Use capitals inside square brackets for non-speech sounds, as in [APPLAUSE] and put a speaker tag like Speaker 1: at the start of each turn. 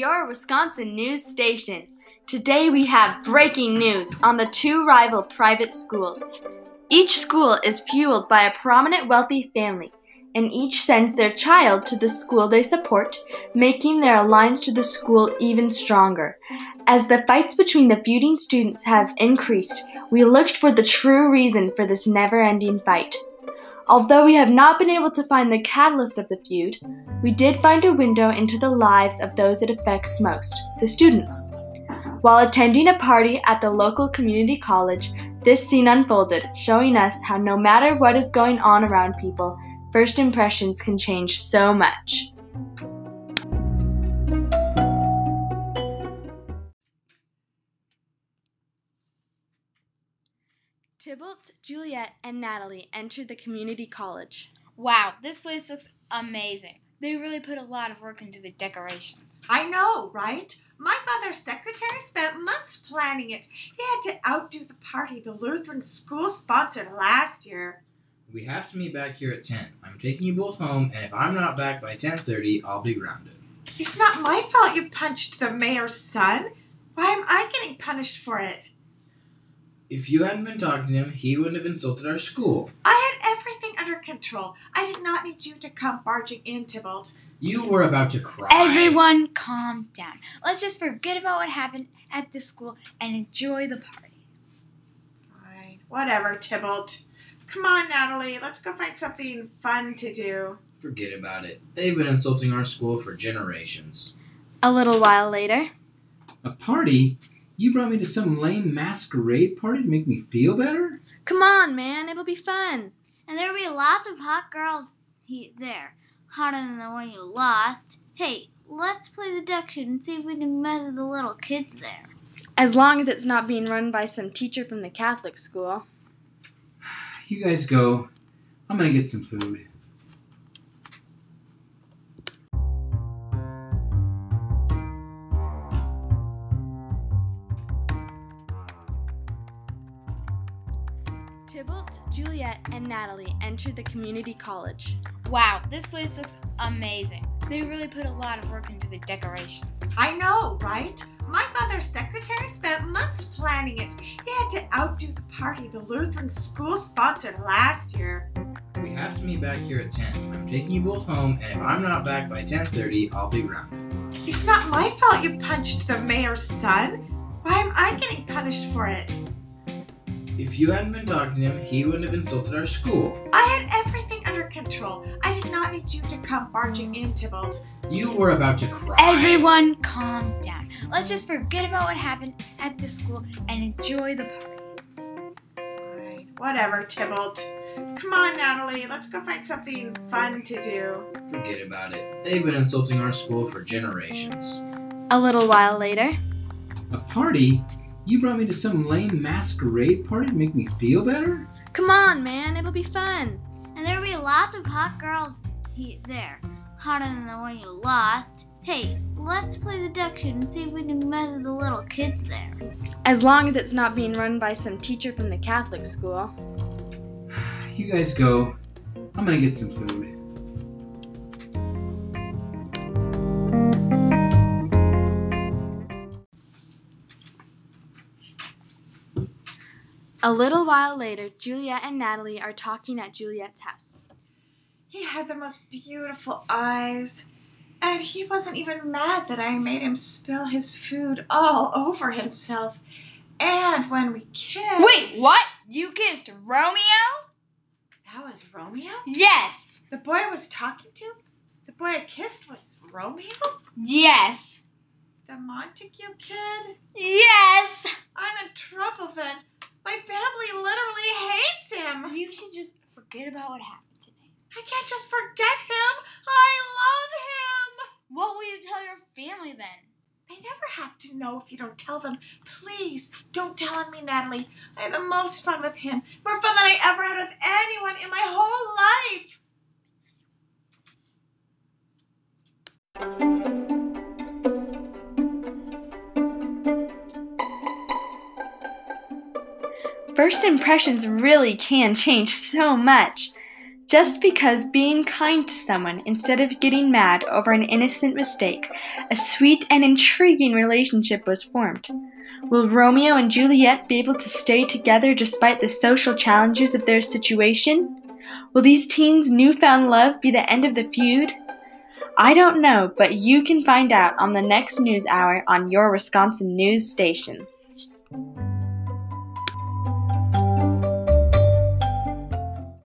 Speaker 1: your Wisconsin news station. Today we have breaking news on the two rival private schools. Each school is fueled by a prominent wealthy family, and each sends their child to the school they support, making their alliance to the school even stronger. As the fights between the feuding students have increased, we looked for the true reason for this never ending fight. Although we have not been able to find the catalyst of the feud, we did find a window into the lives of those it affects most the students. While attending a party at the local community college, this scene unfolded, showing us how no matter what is going on around people, first impressions can change so much. Tybalt, Juliet, and Natalie entered the community college.
Speaker 2: Wow, this place looks amazing. They really put a lot of work into the decorations.
Speaker 3: I know, right? My mother's secretary spent months planning it. He had to outdo the party the Lutheran school sponsored last year.
Speaker 4: We have to meet back here at 10. I'm taking you both home, and if I'm not back by 10:30, I'll be grounded.
Speaker 3: It's not my fault you punched the mayor's son. Why am I getting punished for it?
Speaker 4: If you hadn't been talking to him, he wouldn't have insulted our school.
Speaker 3: I had everything under control. I did not need you to come barging in, Tybalt.
Speaker 4: You were about to cry.
Speaker 2: Everyone calm down. Let's just forget about what happened at the school and enjoy the party.
Speaker 3: Fine, whatever, Tybalt. Come on, Natalie. Let's go find something fun to do.
Speaker 4: Forget about it. They've been insulting our school for generations.
Speaker 1: A little while later,
Speaker 5: A party? You brought me to some lame masquerade party to make me feel better?
Speaker 1: come on, man, it'll be fun.
Speaker 6: And there'll be lots of hot girls he- there, hotter than the one you lost. Hey, let's play deduction and see if we can measure the little kids there.
Speaker 1: As long as it's not being run by some teacher from the Catholic school. [SIGHS]
Speaker 5: You guys go. I'm gonna get some food.
Speaker 1: Tybalt, Juliet, and Natalie entered the community college.
Speaker 2: Wow, this place looks amazing. They really put a lot of work into the decorations.
Speaker 3: I know, right? My mother's secretary spent months planning it. He had to outdo the party the Lutheran school sponsored last year.
Speaker 4: We have to meet back here at 10. I'm taking you both home, and if I'm not back by 10:30, I'll be grounded.
Speaker 3: It's not my fault you punched the mayor's son. Why am I getting punished for it?
Speaker 4: If you hadn't been talking to him, he wouldn't have insulted our school.
Speaker 3: I had everything under control. I did not need you to come barging in, Tybalt.
Speaker 4: You were about to cry.
Speaker 2: Everyone calm down. Let's just forget about what happened at the school and enjoy the party.
Speaker 3: Fine, whatever, Tybalt. Come on, Natalie. Let's go find something fun to do.
Speaker 4: Forget about it. They've been insulting our school for generations.
Speaker 1: A little while later,
Speaker 5: A party? You brought me to some lame masquerade party to make me feel better?
Speaker 1: come on, man, it'll be fun.
Speaker 6: And there'll be lots of hot girls he- there, hotter than the one you lost. Hey, let's play the deduction and see if we can measure the little kids there.
Speaker 1: As long as it's not being run by some teacher from the Catholic school. [SIGHS]
Speaker 5: You guys go. I'm gonna get some food.
Speaker 1: A little while later, Juliet and Natalie are talking at Juliet's house.
Speaker 3: He had the most beautiful eyes. And he wasn't even mad that I made him spill his food all over himself. And when we kissed.
Speaker 2: Wait, what? You kissed Romeo?
Speaker 3: That was Romeo?
Speaker 2: Yes.
Speaker 3: The boy I was talking to? The boy I kissed was Romeo?
Speaker 2: Yes.
Speaker 3: The Montague kid?
Speaker 2: Yes.
Speaker 3: I'm in trouble then. My family literally hates him.
Speaker 2: You should just forget about what happened today.
Speaker 3: I can't just forget him. I love him.
Speaker 2: What will you tell your family then?
Speaker 3: They never have to know if you don't tell them. Please don't tell on me, Natalie. I had the most fun with him. More fun than I ever had with anyone in my whole life.
Speaker 1: First impressions really can change so much. Just because being kind to someone instead of getting mad over an innocent mistake, a sweet and intriguing relationship was formed. Will Romeo and Juliet be able to stay together despite the social challenges of their situation? Will these teens' newfound love be the end of the feud? I don't know, but you can find out on the next news hour on your Wisconsin news station.